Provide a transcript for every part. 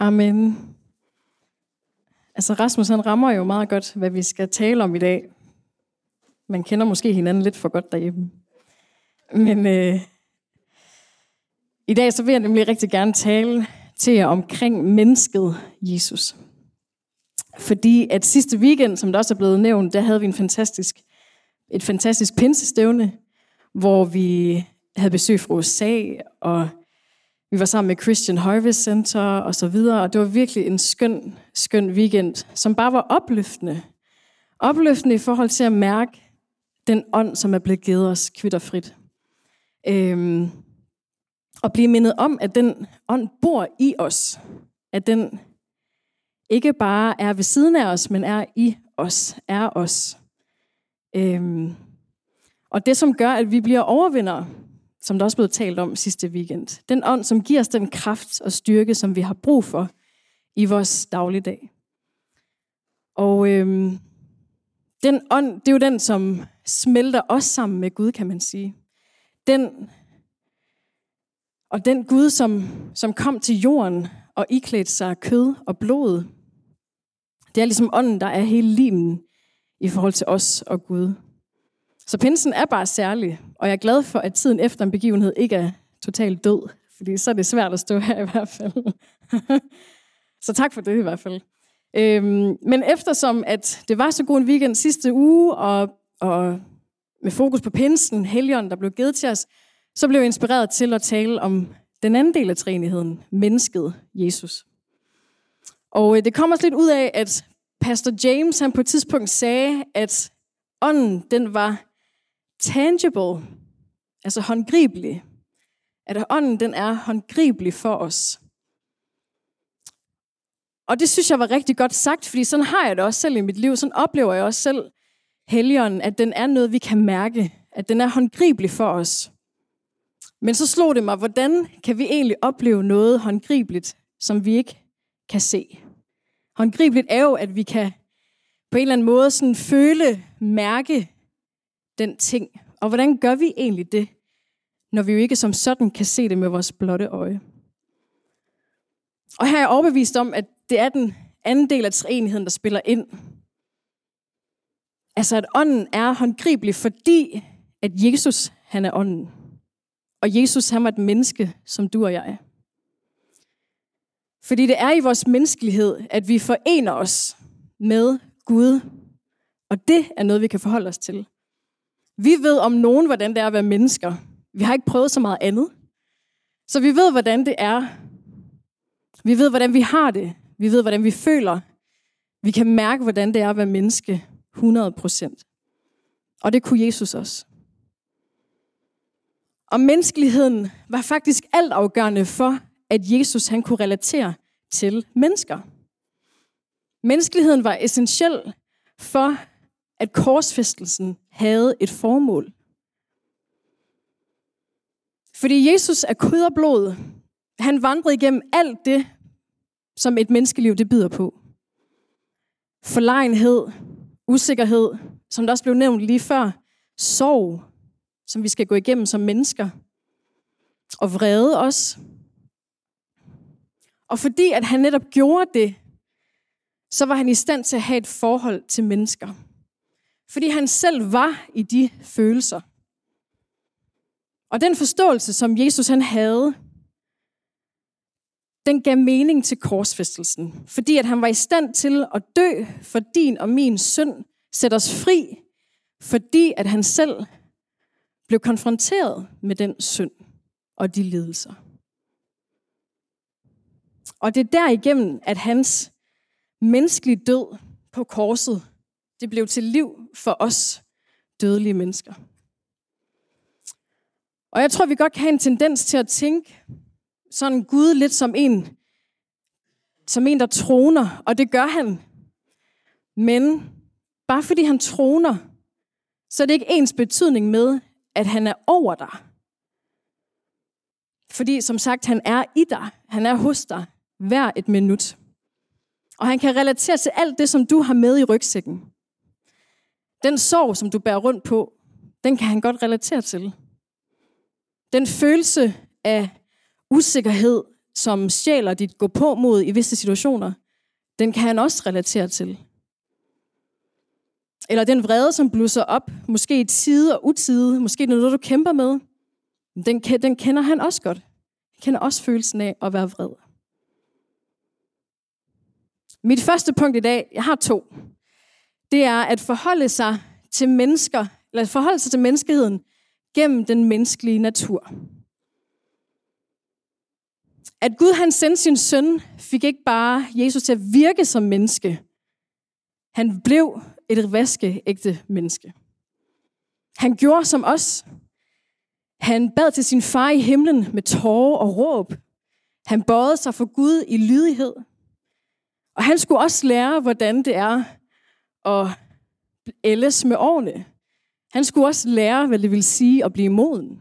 Amen. Altså Rasmus, han rammer jo meget godt, hvad vi skal tale om i dag. Man kender måske hinanden lidt for godt derhjemme. Men øh, i dag så vil jeg nemlig rigtig gerne tale til jer omkring mennesket Jesus. Fordi at sidste weekend, som der også er blevet nævnt, der havde vi en fantastisk, et fantastisk pinsestævne, hvor vi havde besøg fra USA, og vi var sammen med Christian Harvest Center og så videre, og det var virkelig en skøn, skøn weekend, som bare var opløftende. Opløftende i forhold til at mærke den ånd, som er blevet givet os kvitterfrit. Øhm, og blive mindet om, at den ånd bor i os. At den ikke bare er ved siden af os, men er i os, er os. Øhm, og det, som gør, at vi bliver overvindere, som der også blev talt om sidste weekend. Den ånd, som giver os den kraft og styrke, som vi har brug for i vores dagligdag. Og øhm, den ånd, det er jo den, som smelter os sammen med Gud, kan man sige. Den, og den Gud, som, som kom til jorden og iklædte sig kød og blod, det er ligesom ånden, der er hele limen i forhold til os og Gud. Så pinsen er bare særlig, og jeg er glad for, at tiden efter en begivenhed ikke er totalt død, fordi så er det svært at stå her i hvert fald. så tak for det i hvert fald. Øhm, men eftersom at det var så god en weekend sidste uge, og, og med fokus på pinsen, helgen, der blev givet til os, så blev jeg inspireret til at tale om den anden del af træenigheden, mennesket Jesus. Og øh, det kommer også lidt ud af, at Pastor James han på et tidspunkt sagde, at ånden den var tangible, altså håndgribelig. At ånden den er håndgribelig for os. Og det synes jeg var rigtig godt sagt, fordi sådan har jeg det også selv i mit liv. Sådan oplever jeg også selv helgen, at den er noget, vi kan mærke. At den er håndgribelig for os. Men så slog det mig, hvordan kan vi egentlig opleve noget håndgribeligt, som vi ikke kan se? Håndgribeligt er jo, at vi kan på en eller anden måde sådan føle, mærke den ting. Og hvordan gør vi egentlig det, når vi jo ikke som sådan kan se det med vores blotte øje? Og her er jeg overbevist om, at det er den anden del af treenigheden, der spiller ind. Altså at ånden er håndgribelig, fordi at Jesus, han er ånden. Og Jesus, han var et menneske, som du og jeg. Fordi det er i vores menneskelighed, at vi forener os med Gud. Og det er noget, vi kan forholde os til. Vi ved om nogen, hvordan det er at være mennesker. Vi har ikke prøvet så meget andet. Så vi ved, hvordan det er. Vi ved, hvordan vi har det. Vi ved, hvordan vi føler. Vi kan mærke, hvordan det er at være menneske 100 procent. Og det kunne Jesus også. Og menneskeligheden var faktisk altafgørende for, at Jesus han kunne relatere til mennesker. Menneskeligheden var essentiel for, at korsfæstelsen havde et formål. Fordi Jesus er kød og blod. Han vandrede igennem alt det, som et menneskeliv det byder på. Forlegenhed, usikkerhed, som der også blev nævnt lige før, sorg, som vi skal gå igennem som mennesker, og vrede os. Og fordi at han netop gjorde det, så var han i stand til at have et forhold til mennesker. Fordi han selv var i de følelser. Og den forståelse, som Jesus han havde, den gav mening til korsfæstelsen. Fordi at han var i stand til at dø for din og min synd, sætte os fri, fordi at han selv blev konfronteret med den synd og de lidelser. Og det er derigennem, at hans menneskelige død på korset, det blev til liv for os dødelige mennesker. Og jeg tror, vi godt kan have en tendens til at tænke sådan Gud lidt som en, som en, der troner, og det gør han. Men bare fordi han troner, så er det ikke ens betydning med, at han er over dig. Fordi som sagt, han er i dig. Han er hos dig hver et minut. Og han kan relatere til alt det, som du har med i rygsækken. Den sorg, som du bærer rundt på, den kan han godt relatere til. Den følelse af usikkerhed, som stjæler dit gå på mod i visse situationer, den kan han også relatere til. Eller den vrede, som blusser op, måske i tide og utide, måske noget, du kæmper med, den, den kender han også godt. Han kender også følelsen af at være vred. Mit første punkt i dag, jeg har to, det er at forholde sig til mennesker, eller forholde sig til menneskeheden gennem den menneskelige natur. At Gud han sendte sin søn, fik ikke bare Jesus til at virke som menneske. Han blev et vaskeægte menneske. Han gjorde som os. Han bad til sin far i himlen med tårer og råb. Han bøjede sig for Gud i lydighed. Og han skulle også lære, hvordan det er at ældes med årene. Han skulle også lære, hvad det vil sige at blive moden.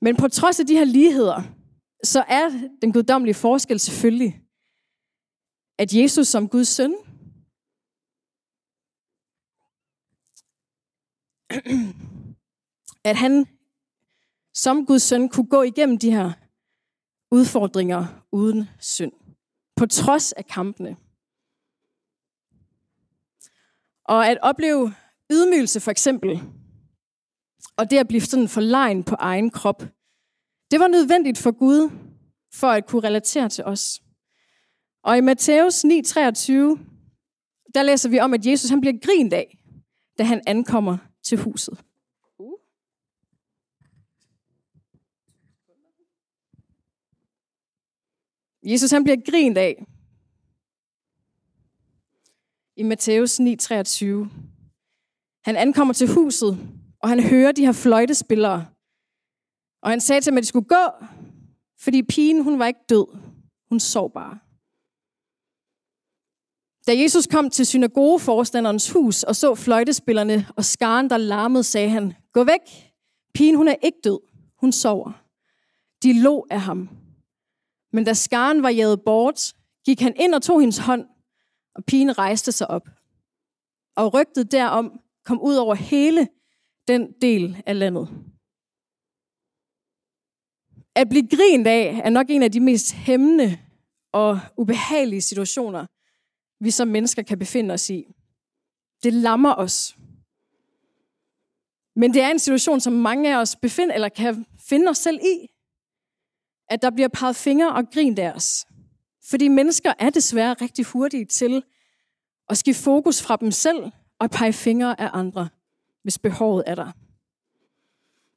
Men på trods af de her ligheder, så er den guddommelige forskel selvfølgelig, at Jesus som Guds søn, at han som Guds søn kunne gå igennem de her udfordringer uden synd. På trods af kampene. Og at opleve ydmygelse for eksempel, og det at blive sådan forlegen på egen krop, det var nødvendigt for Gud, for at kunne relatere til os. Og i Matthæus 9:23, der læser vi om, at Jesus han bliver grint af, da han ankommer til huset. Jesus han bliver grint af. I Matthæus 9:23. Han ankommer til huset, og han hører de her fløjtespillere. Og han sagde til dem, at de skulle gå, fordi pigen hun var ikke død. Hun sov bare. Da Jesus kom til synagogeforstanderens hus og så fløjtespillerne og skaren, der larmede, sagde han, gå væk. Pigen hun er ikke død. Hun sover. De lå af ham. Men da skaren var jaget bort, gik han ind og tog hendes hånd, og pigen rejste sig op. Og rygtet derom kom ud over hele den del af landet. At blive grint af er nok en af de mest hæmmende og ubehagelige situationer, vi som mennesker kan befinde os i. Det lammer os. Men det er en situation, som mange af os befinder, eller kan finde os selv i at der bliver peget fingre og grin af os. Fordi mennesker er desværre rigtig hurtige til at skifte fokus fra dem selv og pege fingre af andre, hvis behovet er der.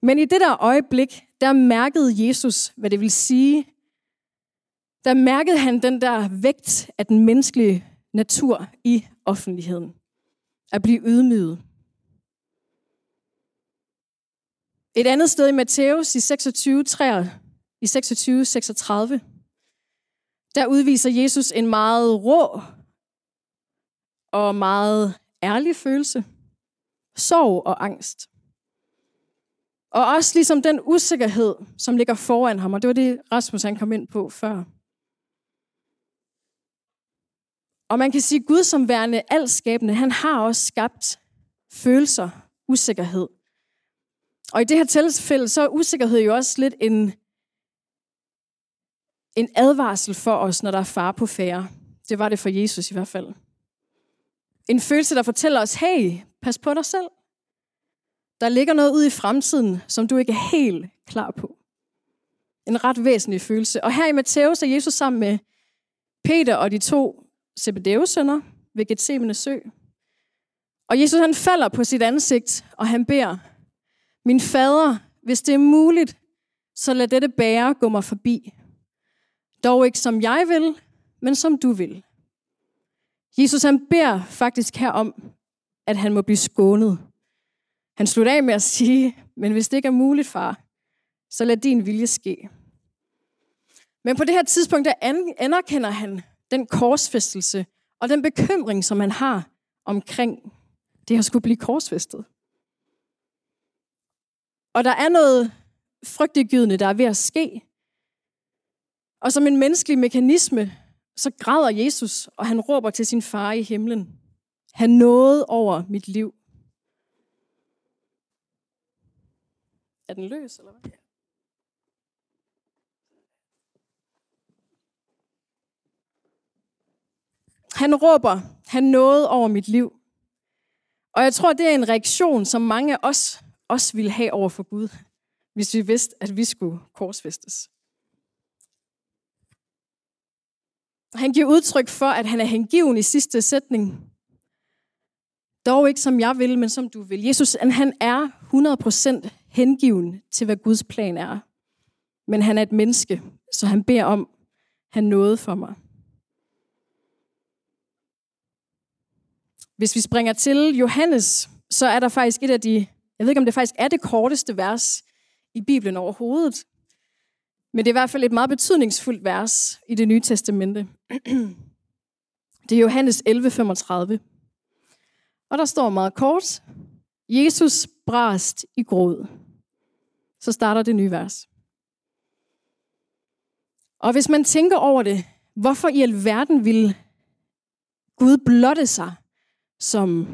Men i det der øjeblik, der mærkede Jesus, hvad det vil sige. Der mærkede han den der vægt af den menneskelige natur i offentligheden. At blive ydmyget. Et andet sted i Matthæus i 26, 3, i 26-36, der udviser Jesus en meget rå og meget ærlig følelse. Sorg og angst. Og også ligesom den usikkerhed, som ligger foran ham, og det var det, Rasmus han kom ind på før. Og man kan sige, at Gud som værende alskabende, han har også skabt følelser, usikkerhed. Og i det her tilfælde, så er usikkerhed jo også lidt en en advarsel for os, når der er far på færre. Det var det for Jesus i hvert fald. En følelse, der fortæller os, hey, pas på dig selv. Der ligger noget ude i fremtiden, som du ikke er helt klar på. En ret væsentlig følelse. Og her i Matthæus er Jesus sammen med Peter og de to Zebedeus sønner ved Gethsemane sø. Og Jesus han falder på sit ansigt, og han beder, Min fader, hvis det er muligt, så lad dette bære gå mig forbi. Dog ikke som jeg vil, men som du vil. Jesus han beder faktisk her om, at han må blive skånet. Han slutter af med at sige, men hvis det ikke er muligt, far, så lad din vilje ske. Men på det her tidspunkt, der anerkender han den korsfæstelse og den bekymring, som han har omkring det at skulle blive korsfæstet. Og der er noget frygtegydende, der er ved at ske. Og som en menneskelig mekanisme, så græder Jesus, og han råber til sin far i himlen. Han nåede over mit liv. Er den løs, eller hvad? Han råber, han nåede over mit liv. Og jeg tror, det er en reaktion, som mange af os også ville have over for Gud, hvis vi vidste, at vi skulle korsfestes. Han giver udtryk for, at han er hengiven i sidste sætning. Dog ikke som jeg vil, men som du vil. Jesus, han er 100% hengiven til, hvad Guds plan er. Men han er et menneske, så han beder om, han nåede for mig. Hvis vi springer til Johannes, så er der faktisk et af de, jeg ved ikke om det faktisk er det korteste vers i Bibelen overhovedet, men det er i hvert fald et meget betydningsfuldt vers i det nye testamente. Det er Johannes 11:35. Og der står meget kort, Jesus brast i gråd. Så starter det nye vers. Og hvis man tænker over det, hvorfor i alverden vil Gud blotte sig som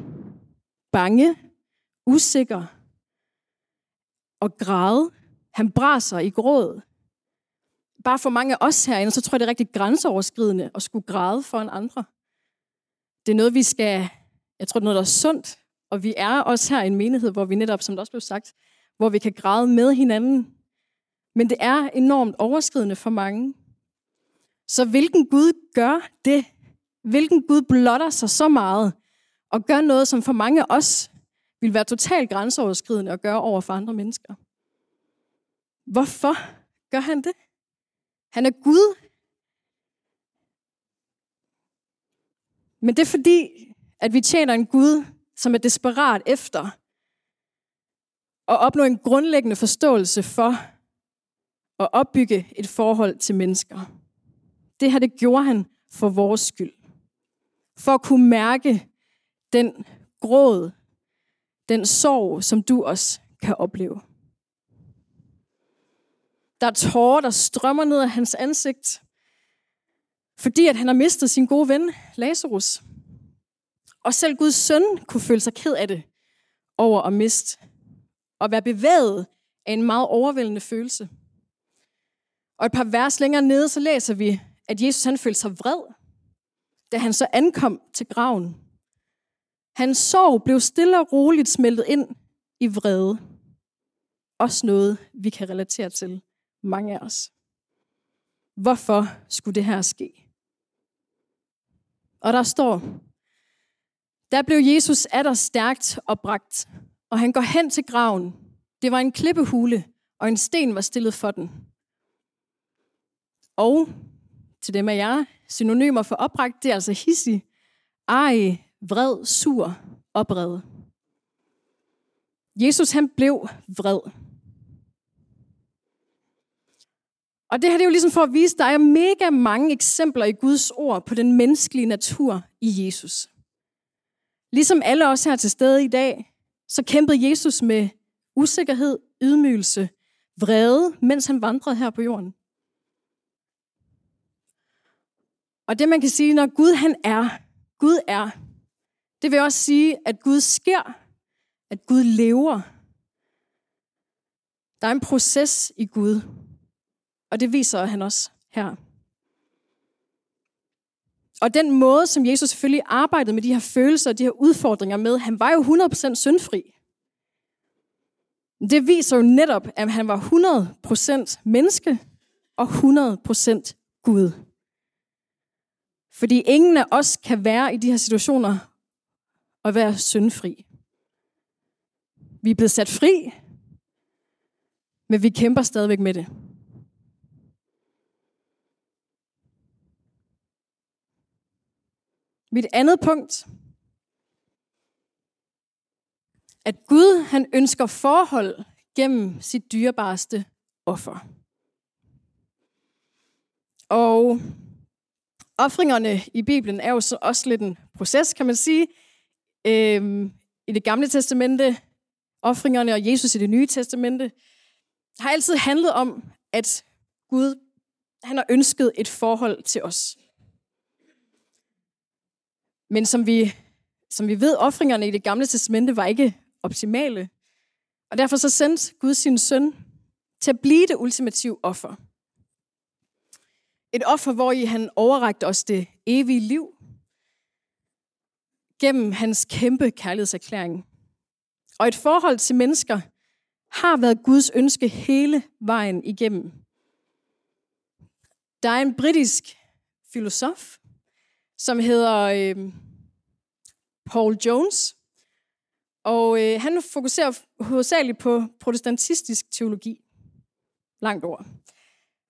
bange, usikker og græde. Han braser i gråd. Bare for mange af os herinde, så tror jeg, det er rigtig grænseoverskridende at skulle græde for en andre. Det er noget, vi skal, jeg tror, det er noget, der er sundt, og vi er også her i en menighed, hvor vi netop, som det også blev sagt, hvor vi kan græde med hinanden. Men det er enormt overskridende for mange. Så hvilken Gud gør det? Hvilken Gud blotter sig så meget, og gør noget, som for mange af os vil være totalt grænseoverskridende at gøre over for andre mennesker. Hvorfor gør han det? Han er Gud. Men det er fordi, at vi tjener en Gud, som er desperat efter at opnå en grundlæggende forståelse for at opbygge et forhold til mennesker. Det her, det gjorde han for vores skyld. For at kunne mærke den gråd, den sorg, som du også kan opleve. Der er tårer, der strømmer ned af hans ansigt, fordi at han har mistet sin gode ven, Lazarus. Og selv Guds søn kunne føle sig ked af det over at miste. Og være bevæget af en meget overvældende følelse. Og et par vers længere nede, så læser vi, at Jesus han følte sig vred, da han så ankom til graven. Hans sorg blev stille og roligt smeltet ind i vrede. Også noget, vi kan relatere til, mange af os. Hvorfor skulle det her ske? Og der står, der blev Jesus atter stærkt opbragt, og han går hen til graven. Det var en klippehule, og en sten var stillet for den. Og til dem af jer, synonymer for opbragt, det er altså hissig, ej, vred, sur, oprevet. Jesus han blev vred. Og det her det er jo ligesom for at vise, at der er mega mange eksempler i Guds ord på den menneskelige natur i Jesus. Ligesom alle os her til stede i dag, så kæmpede Jesus med usikkerhed, ydmygelse, vrede, mens han vandrede her på jorden. Og det man kan sige, når Gud han er, Gud er, det vil også sige, at Gud sker, at Gud lever. Der er en proces i Gud, og det viser han også her. Og den måde, som Jesus selvfølgelig arbejdede med de her følelser og de her udfordringer med, han var jo 100% syndfri. Det viser jo netop, at han var 100% menneske og 100% Gud. Fordi ingen af os kan være i de her situationer og være syndfri. Vi er blevet sat fri, men vi kæmper stadigvæk med det. Mit andet punkt, at Gud han ønsker forhold gennem sit dyrebareste offer. Og offringerne i Bibelen er jo så også lidt en proces, kan man sige. Øhm, I det gamle testamente, offringerne og Jesus i det nye testamente, har altid handlet om, at Gud han har ønsket et forhold til os. Men som vi, som vi ved, offringerne i det gamle testamente var ikke optimale. Og derfor så sendte Gud sin søn til at blive det ultimative offer. Et offer, hvor i han overrakte os det evige liv. gennem hans kæmpe kærlighedserklæring. Og et forhold til mennesker har været Guds ønske hele vejen igennem. Der er en britisk filosof, som hedder øh, Paul Jones, og øh, han fokuserer hovedsageligt på protestantistisk teologi. Langt ord.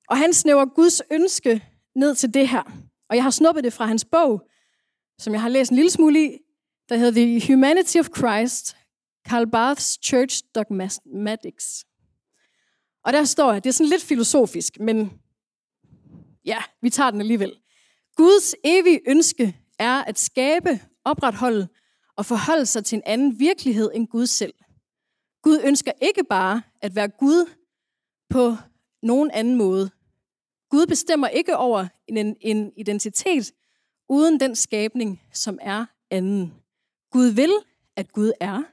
Og han snæver Guds ønske ned til det her. Og jeg har snuppet det fra hans bog, som jeg har læst en lille smule i, der hedder The Humanity of Christ, Karl Barth's Church Dogmatics. Og der står, at det er sådan lidt filosofisk, men ja, vi tager den alligevel. Guds evige ønske er at skabe, opretholde og forholde sig til en anden virkelighed end Gud selv. Gud ønsker ikke bare at være Gud på nogen anden måde. Gud bestemmer ikke over en, en identitet uden den skabning, som er anden. Gud vil, at Gud er.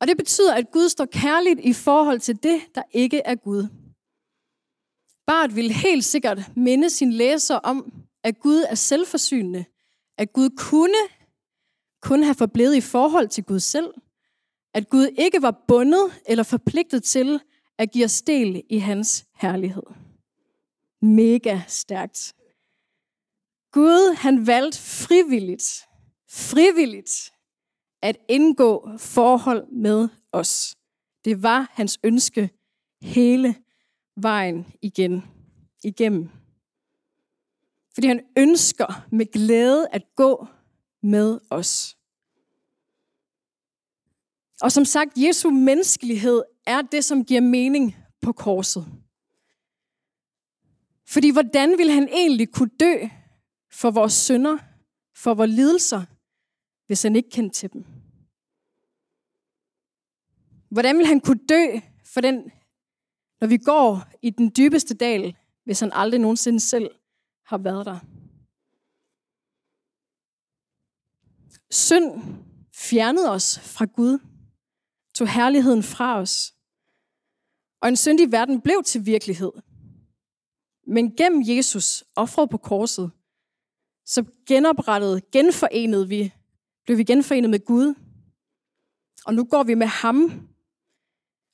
Og det betyder, at Gud står kærligt i forhold til det, der ikke er Gud. Bart vil helt sikkert minde sin læser om, at Gud er selvforsynende, at Gud kunne kun have forblevet i forhold til Gud selv, at Gud ikke var bundet eller forpligtet til at give os del i hans herlighed. Mega stærkt. Gud, han valgte frivilligt, frivilligt at indgå forhold med os. Det var hans ønske hele vejen igen, igennem. Fordi han ønsker med glæde at gå med os. Og som sagt, Jesu menneskelighed er det, som giver mening på korset. Fordi hvordan vil han egentlig kunne dø for vores synder, for vores lidelser, hvis han ikke kendte til dem? Hvordan vil han kunne dø for den, når vi går i den dybeste dal, hvis han aldrig nogensinde selv har været der? Synd fjernede os fra Gud, tog herligheden fra os. Og en syndig verden blev til virkelighed. Men gennem Jesus, offret på korset, så genoprettede, genforenede vi, blev vi genforenet med Gud. Og nu går vi med ham.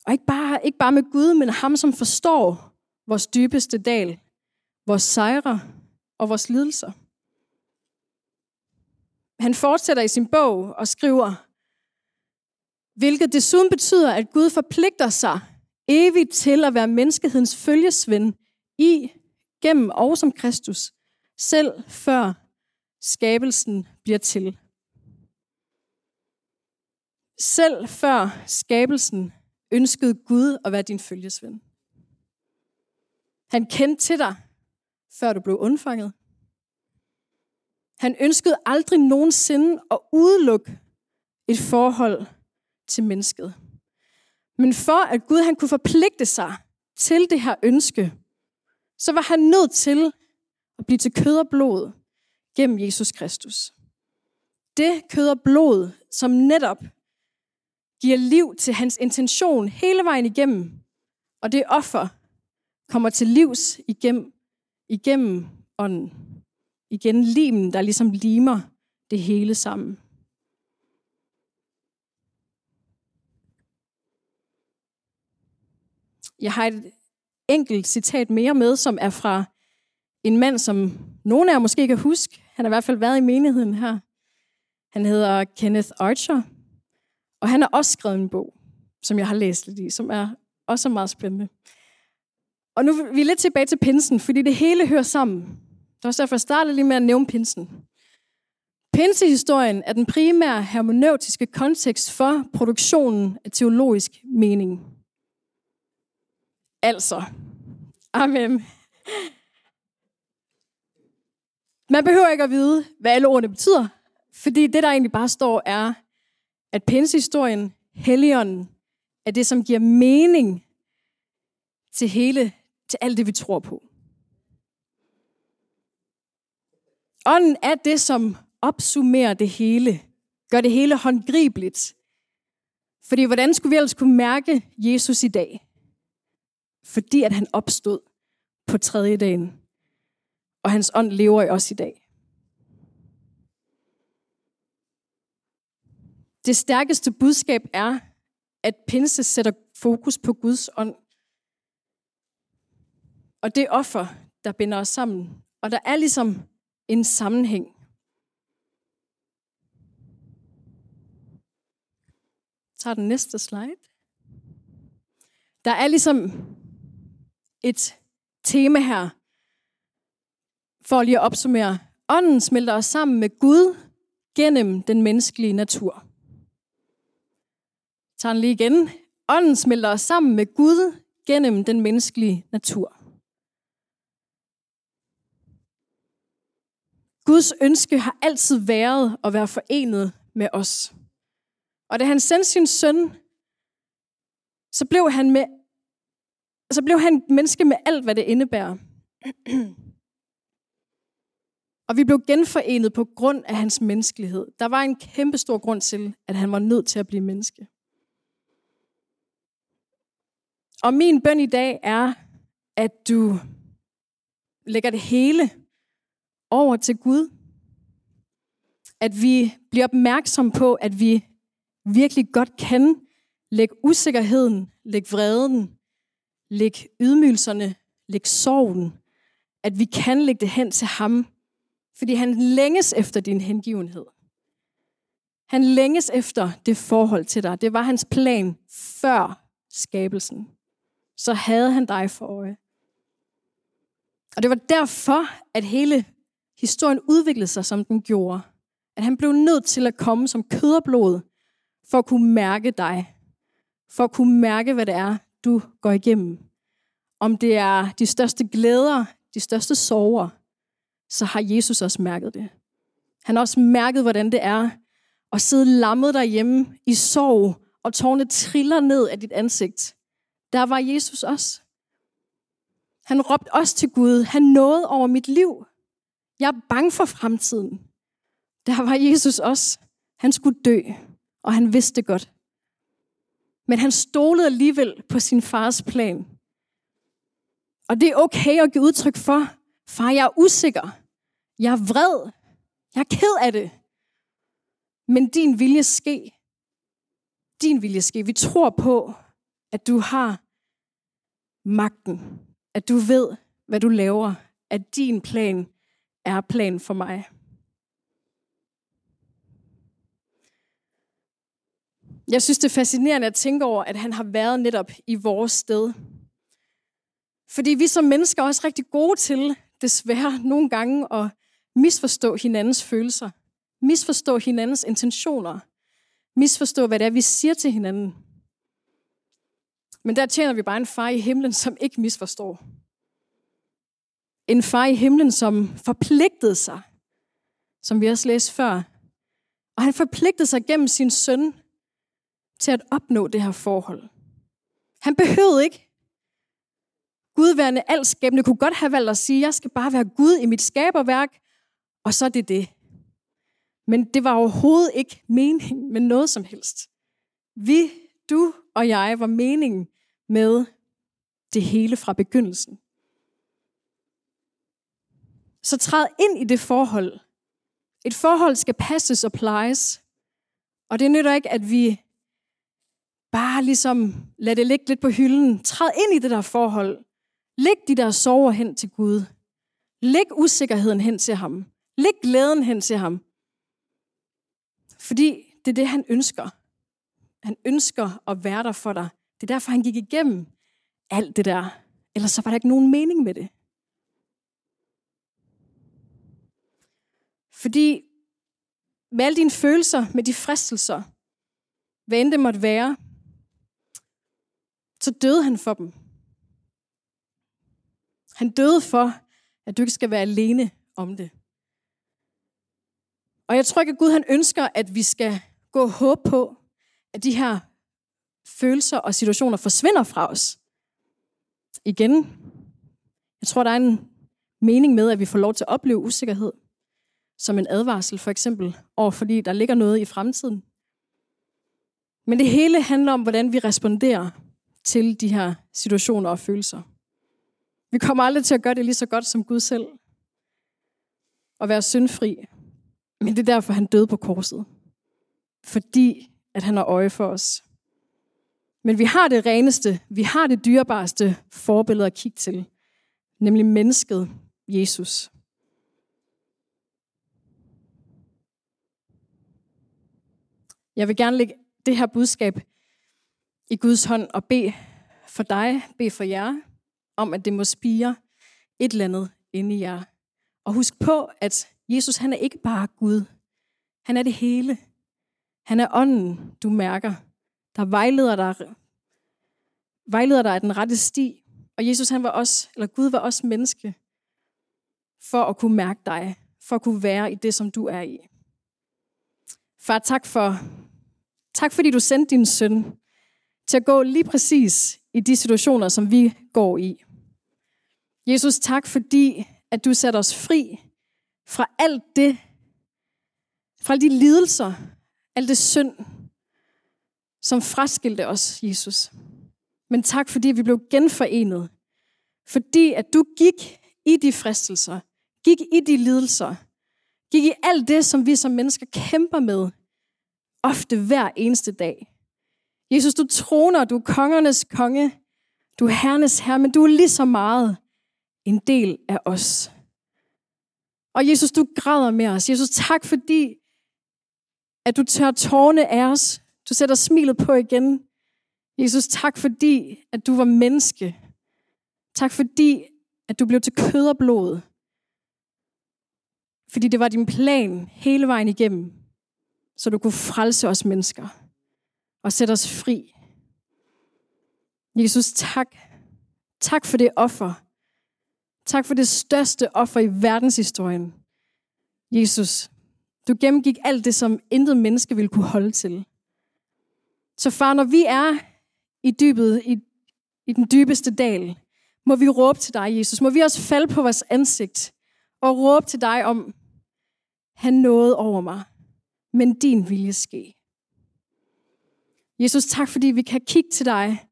Og ikke bare, ikke bare med Gud, men ham, som forstår vores dybeste dal, vores sejre og vores lidelser. Han fortsætter i sin bog og skriver, hvilket desuden betyder, at Gud forpligter sig evigt til at være menneskehedens følgesvend i, gennem og som Kristus, selv før skabelsen bliver til. Selv før skabelsen ønskede Gud at være din følgesvend. Han kendte til dig, før du blev undfanget. Han ønskede aldrig nogensinde at udelukke et forhold til mennesket. Men for at Gud han kunne forpligte sig til det her ønske, så var han nødt til at blive til kød og blod gennem Jesus Kristus. Det kød og blod, som netop giver liv til hans intention hele vejen igennem, og det offer kommer til livs igennem, igennem ånden. Igen limen, der ligesom limer det hele sammen. Jeg har et enkelt citat mere med, som er fra en mand, som nogen af jer måske kan huske. Han har i hvert fald været i menigheden her. Han hedder Kenneth Archer. Og han har også skrevet en bog, som jeg har læst lidt i, som er også meget spændende. Og nu er vi lidt tilbage til pinsen, fordi det hele hører sammen. Det var derfor, jeg startede lige med at nævne pinsen. Pinsehistorien er den primære hermeneutiske kontekst for produktionen af teologisk mening. Altså, amen. Man behøver ikke at vide, hvad alle ordene betyder, fordi det, der egentlig bare står, er, at pinsehistorien, helligånden, er det, som giver mening til hele, til alt det, vi tror på. Ånden er det, som opsummerer det hele, gør det hele håndgribeligt. Fordi hvordan skulle vi ellers kunne mærke Jesus i dag? Fordi at han opstod på tredje dagen, og hans ånd lever i os i dag. Det stærkeste budskab er, at pinse sætter fokus på Guds ånd. Og det offer, der binder os sammen. Og der er ligesom en sammenhæng. Jeg tager den næste slide. Der er ligesom et tema her, for lige at opsummere. Ånden smelter os sammen med Gud gennem den menneskelige natur. Jeg tager den lige igen. Ånden smelter os sammen med Gud gennem den menneskelige natur. Guds ønske har altid været at være forenet med os. Og da han sendte sin søn, så blev han, med, så blev han menneske med alt, hvad det indebærer. Og vi blev genforenet på grund af hans menneskelighed. Der var en kæmpe stor grund til, at han var nødt til at blive menneske. Og min bøn i dag er, at du lægger det hele over til Gud. At vi bliver opmærksom på, at vi virkelig godt kan lægge usikkerheden, lægge vreden, lægge ydmygelserne, lægge sorgen. At vi kan lægge det hen til ham, fordi han længes efter din hengivenhed. Han længes efter det forhold til dig. Det var hans plan før skabelsen. Så havde han dig for øje. Og det var derfor, at hele historien udviklede sig, som den gjorde. At han blev nødt til at komme som kød og blod, for at kunne mærke dig. For at kunne mærke, hvad det er, du går igennem. Om det er de største glæder, de største sorger, så har Jesus også mærket det. Han har også mærket, hvordan det er at sidde lammet derhjemme i sorg, og tårne triller ned af dit ansigt. Der var Jesus også. Han råbte også til Gud. Han nåede over mit liv. Jeg er bange for fremtiden. Der var Jesus også. Han skulle dø, og han vidste det godt. Men han stolede alligevel på sin fars plan. Og det er okay at give udtryk for, far, jeg er usikker. Jeg er vred. Jeg er ked af det. Men din vilje ske. Din vilje ske. Vi tror på, at du har magten. At du ved, hvad du laver. At din plan er plan for mig. Jeg synes, det er fascinerende at tænke over, at han har været netop i vores sted. Fordi vi som mennesker er også rigtig gode til, desværre nogle gange, at misforstå hinandens følelser. Misforstå hinandens intentioner. Misforstå, hvad det er, vi siger til hinanden. Men der tjener vi bare en far i himlen, som ikke misforstår. En far i himlen, som forpligtede sig, som vi også læste før. Og han forpligtede sig gennem sin søn til at opnå det her forhold. Han behøvede ikke Gudværende alskæbne kunne godt have valgt at sige, jeg skal bare være Gud i mit skaberværk, og så er det det. Men det var overhovedet ikke meningen med noget som helst. Vi, du og jeg var meningen med det hele fra begyndelsen. Så træd ind i det forhold. Et forhold skal passes og plejes. Og det nytter ikke, at vi bare ligesom lader det ligge lidt på hylden. Træd ind i det der forhold. Læg de der sover hen til Gud. Læg usikkerheden hen til ham. Læg glæden hen til ham. Fordi det er det, han ønsker. Han ønsker at være der for dig. Det er derfor, han gik igennem alt det der. Ellers så var der ikke nogen mening med det. Fordi med alle dine følelser, med de fristelser, hvad end det måtte være, så døde han for dem. Han døde for, at du ikke skal være alene om det. Og jeg tror ikke, at Gud han ønsker, at vi skal gå og håbe på, at de her følelser og situationer forsvinder fra os. Igen, jeg tror, der er en mening med, at vi får lov til at opleve usikkerhed som en advarsel, for eksempel, over fordi der ligger noget i fremtiden. Men det hele handler om, hvordan vi responderer til de her situationer og følelser. Vi kommer aldrig til at gøre det lige så godt som Gud selv. Og være syndfri. Men det er derfor, han døde på korset. Fordi at han har øje for os. Men vi har det reneste, vi har det dyrebareste forbillede at kigge til, nemlig mennesket Jesus. Jeg vil gerne lægge det her budskab i Guds hånd og bede for dig, bede for jer, om at det må spire et eller andet inde i jer. Og husk på, at Jesus han er ikke bare Gud. Han er det hele. Han er ånden, du mærker, der vejleder dig, vejleder dig af den rette sti. Og Jesus han var også, eller Gud var også menneske, for at kunne mærke dig, for at kunne være i det, som du er i. Far, tak for, tak fordi du sendte din søn til at gå lige præcis i de situationer, som vi går i. Jesus, tak fordi, at du satte os fri fra alt det, fra alle de lidelser, alt det synd, som fraskilte os, Jesus. Men tak, fordi vi blev genforenet. Fordi at du gik i de fristelser, gik i de lidelser, gik i alt det, som vi som mennesker kæmper med, ofte hver eneste dag. Jesus, du troner, du er kongernes konge, du er herrenes herre, men du er lige så meget en del af os. Og Jesus, du græder med os. Jesus, tak fordi, at du tør tårne af os. Du sætter smilet på igen. Jesus, tak fordi, at du var menneske. Tak fordi, at du blev til kød og blod. Fordi det var din plan hele vejen igennem, så du kunne frelse os mennesker og sætte os fri. Jesus, tak. Tak for det offer. Tak for det største offer i verdenshistorien. Jesus, du gennemgik alt det, som intet menneske ville kunne holde til. Så far, når vi er i dybet, i, i den dybeste dal, må vi råbe til dig, Jesus. Må vi også falde på vores ansigt og råbe til dig om, han nåede over mig, men din vilje ske. Jesus, tak fordi vi kan kigge til dig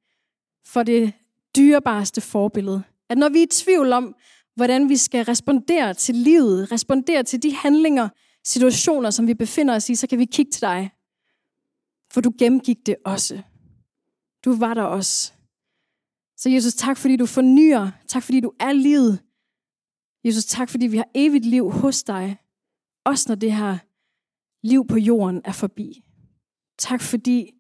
for det dyrebareste forbillede. At når vi er i tvivl om, hvordan vi skal respondere til livet, respondere til de handlinger, situationer, som vi befinder os i, så kan vi kigge til dig. For du gennemgik det også. Du var der også. Så Jesus, tak fordi du fornyer. Tak fordi du er livet. Jesus, tak fordi vi har evigt liv hos dig. Også når det her liv på jorden er forbi. Tak fordi,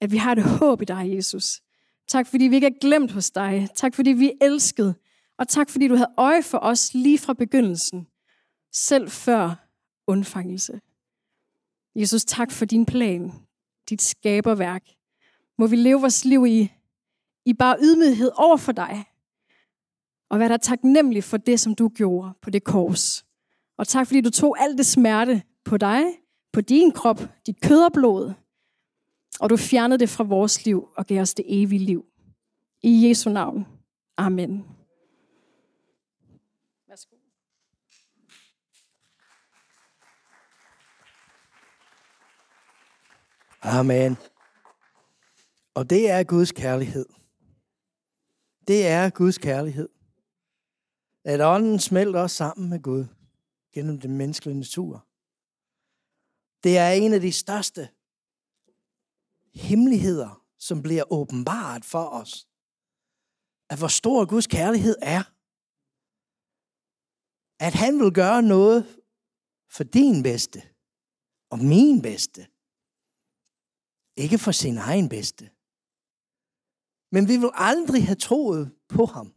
at vi har det håb i dig, Jesus. Tak fordi vi ikke er glemt hos dig. Tak fordi vi er elsket. Og tak fordi du havde øje for os lige fra begyndelsen. Selv før undfangelse. Jesus, tak for din plan, dit skaberværk. Må vi leve vores liv i, i bare ydmyghed over for dig. Og være der taknemmelig for det, som du gjorde på det kors. Og tak, fordi du tog alt det smerte på dig, på din krop, dit kød og blod. Og du fjernede det fra vores liv og gav os det evige liv. I Jesu navn. Amen. Værsgo. Amen. Og det er Guds kærlighed. Det er Guds kærlighed. At ånden smelter os sammen med Gud gennem den menneskelige natur. Det er en af de største hemmeligheder, som bliver åbenbart for os. At hvor stor Guds kærlighed er. At han vil gøre noget for din bedste og min bedste. Ikke for sin egen bedste. Men vi vil aldrig have troet på ham.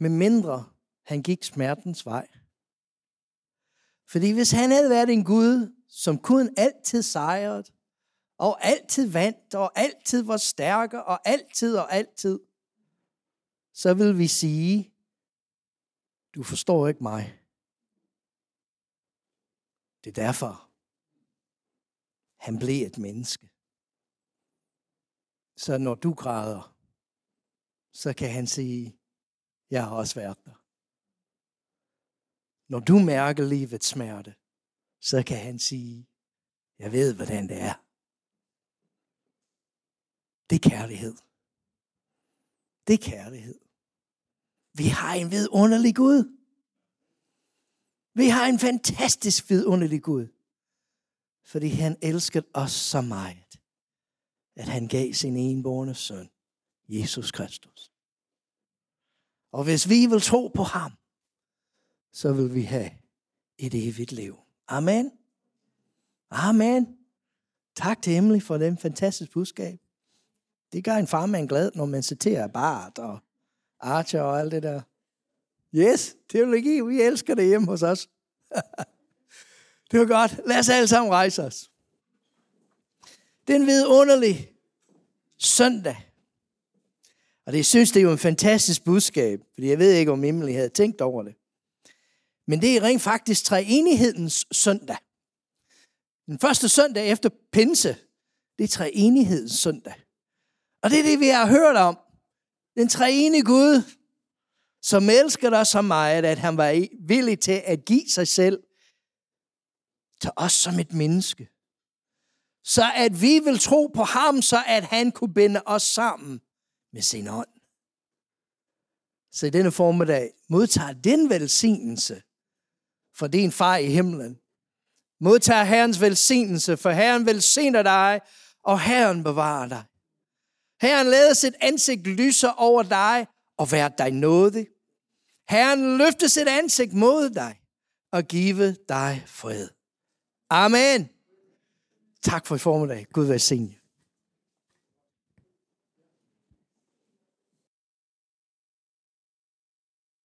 Med mindre han gik smertens vej. Fordi hvis han havde været en Gud, som kun altid sejrede, og altid vandt, og altid var stærke, og altid og altid, så vil vi sige, du forstår ikke mig. Det er derfor, han blev et menneske. Så når du græder, så kan han sige, jeg har også været der. Når du mærker livets smerte, så kan han sige, jeg ved, hvordan det er. Det er kærlighed. Det er kærlighed. Vi har en vidunderlig Gud. Vi har en fantastisk vidunderlig Gud. Fordi han elskede os så meget, at han gav sin enborne søn, Jesus Kristus. Og hvis vi vil tro på ham, så vil vi have et evigt liv. Amen. Amen. Tak til Emily for den fantastiske budskab. Det gør en farmand glad, når man citerer Bart og Archer og alt det der. Yes, teologi, vi elsker det hjemme hos os. det var godt. Lad os alle sammen rejse os. Det er en vidunderlig søndag. Og det synes, det er jo en fantastisk budskab, fordi jeg ved ikke, om Emily havde tænkt over det. Men det er rent faktisk treenighedens søndag. Den første søndag efter pinse, det er treenighedens søndag. Og det er det, vi har hørt om. Den treenige Gud, som elsker dig så meget, at han var villig til at give sig selv til os som et menneske. Så at vi vil tro på ham, så at han kunne binde os sammen med sin ånd. Så i denne formiddag modtager den velsignelse for din far i himlen. Modtager Herrens velsignelse, for Herren velsigner dig, og Herren bevarer dig. Herren lader sit ansigt lyse over dig og være dig nådig. Herren løfter sit ansigt mod dig og give dig fred. Amen. Tak for i formiddag. Gud velsigne.